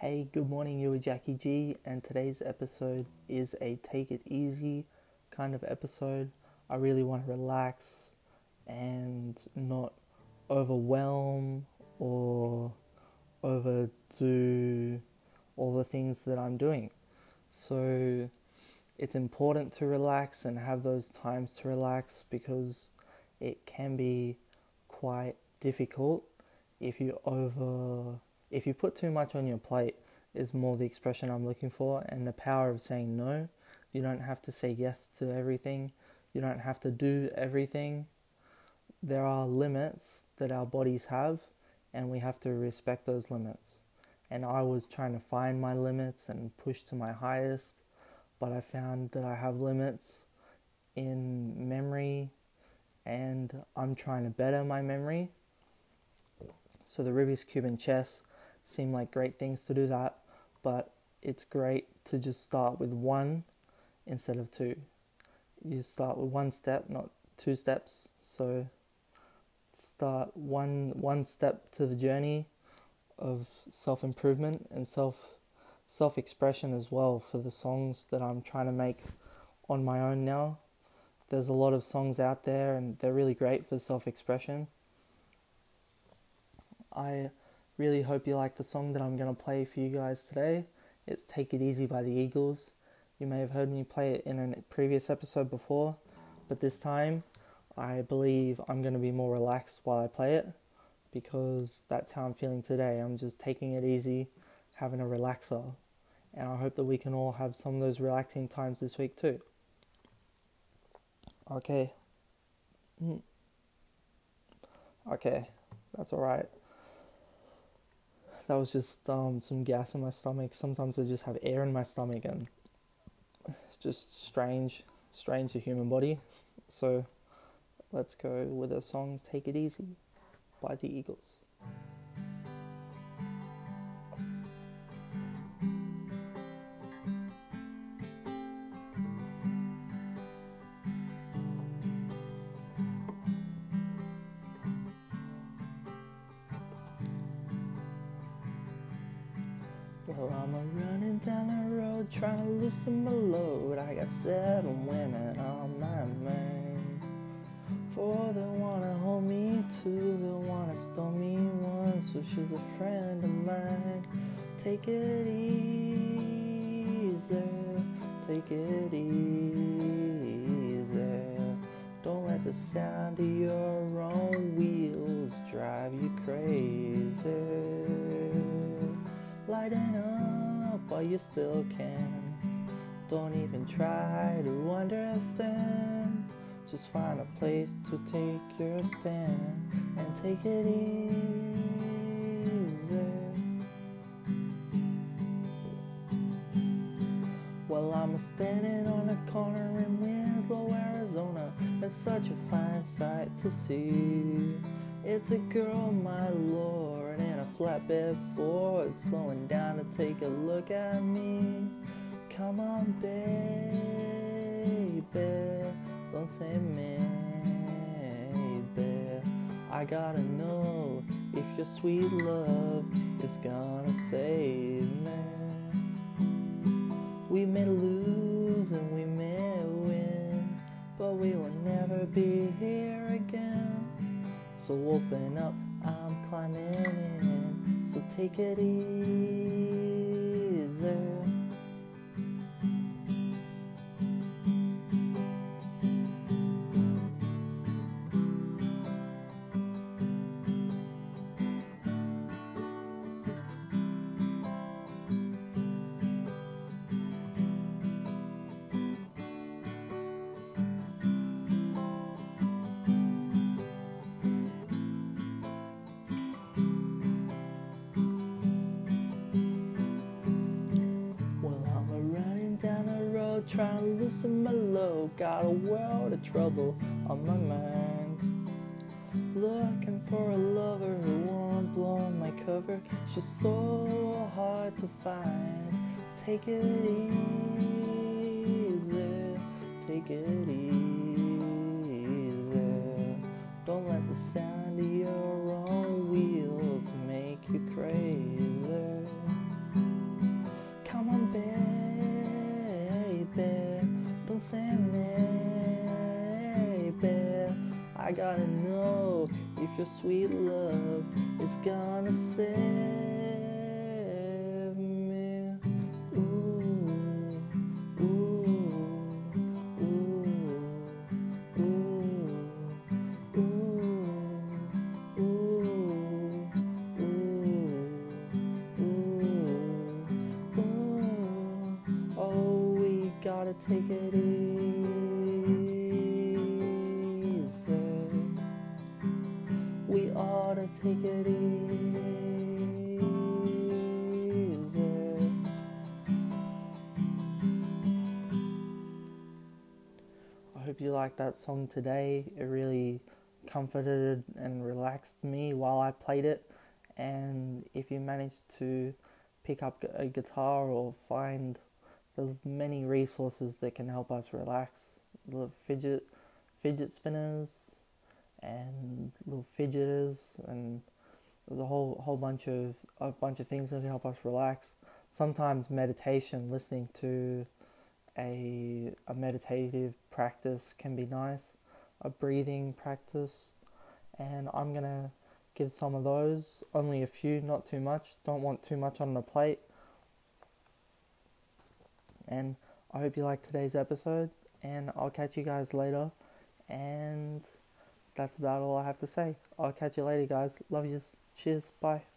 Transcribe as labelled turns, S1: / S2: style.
S1: Hey, good morning, you are Jackie G, and today's episode is a take it easy kind of episode. I really want to relax and not overwhelm or overdo all the things that I'm doing. So it's important to relax and have those times to relax because it can be quite difficult if you over if you put too much on your plate is more the expression I'm looking for and the power of saying no. You don't have to say yes to everything. You don't have to do everything. There are limits that our bodies have and we have to respect those limits. And I was trying to find my limits and push to my highest, but I found that I have limits in memory and I'm trying to better my memory. So the Rubik's Cube and chess seem like great things to do that, but it's great to just start with one instead of two. You start with one step, not two steps. So start one one step to the journey of self improvement and self self expression as well for the songs that I'm trying to make on my own now. There's a lot of songs out there and they're really great for self expression. I Really hope you like the song that I'm going to play for you guys today. It's Take It Easy by the Eagles. You may have heard me play it in a previous episode before, but this time I believe I'm going to be more relaxed while I play it because that's how I'm feeling today. I'm just taking it easy, having a relaxer, and I hope that we can all have some of those relaxing times this week too. Okay. Hmm. Okay, that's alright that was just um, some gas in my stomach. Sometimes I just have air in my stomach, and it's just strange, strange the human body. So let's go with a song "Take It Easy" by the Eagles. Well, I'm a running down the road trying to loosen my load. I got seven women on my mind. Four that wanna hold me, two that wanna stole me, one so she's a friend of mine. Take it easy, take it easy. Don't let the sound of your own wheels drive you crazy while you still can. Don't even try to understand. Just find a place to take your stand and take it easy. Well, I'm standing on a corner in Winslow, Arizona. It's such a fine sight to see. It's a girl, my lord, and in a flatbed Ford, slowing down to take a look at me. Come on, baby, don't say maybe. I gotta know if your sweet love is gonna save me. So open up, I'm climbing in. So take it easy. Loosen my load. Got a world of trouble on my mind. Looking for a lover who won't blow my cover. She's so hard to find. Take it easy, take it your sweet love is gonna save me. Ooh, Ooh, ooh, ooh, ooh, ooh, ooh, ooh, ooh. Oh, we gotta take it We ought to take it easy. I hope you liked that song today. It really comforted and relaxed me while I played it. And if you managed to pick up a guitar or find there's many resources that can help us relax. Fidget fidget spinners and little fidgeters and there's a whole whole bunch of a bunch of things that help us relax. Sometimes meditation, listening to a a meditative practice can be nice, a breathing practice, and I'm gonna give some of those. Only a few, not too much. Don't want too much on the plate. And I hope you like today's episode, and I'll catch you guys later. And that's about all I have to say. I'll catch you later, guys. Love yous. Cheers. Bye.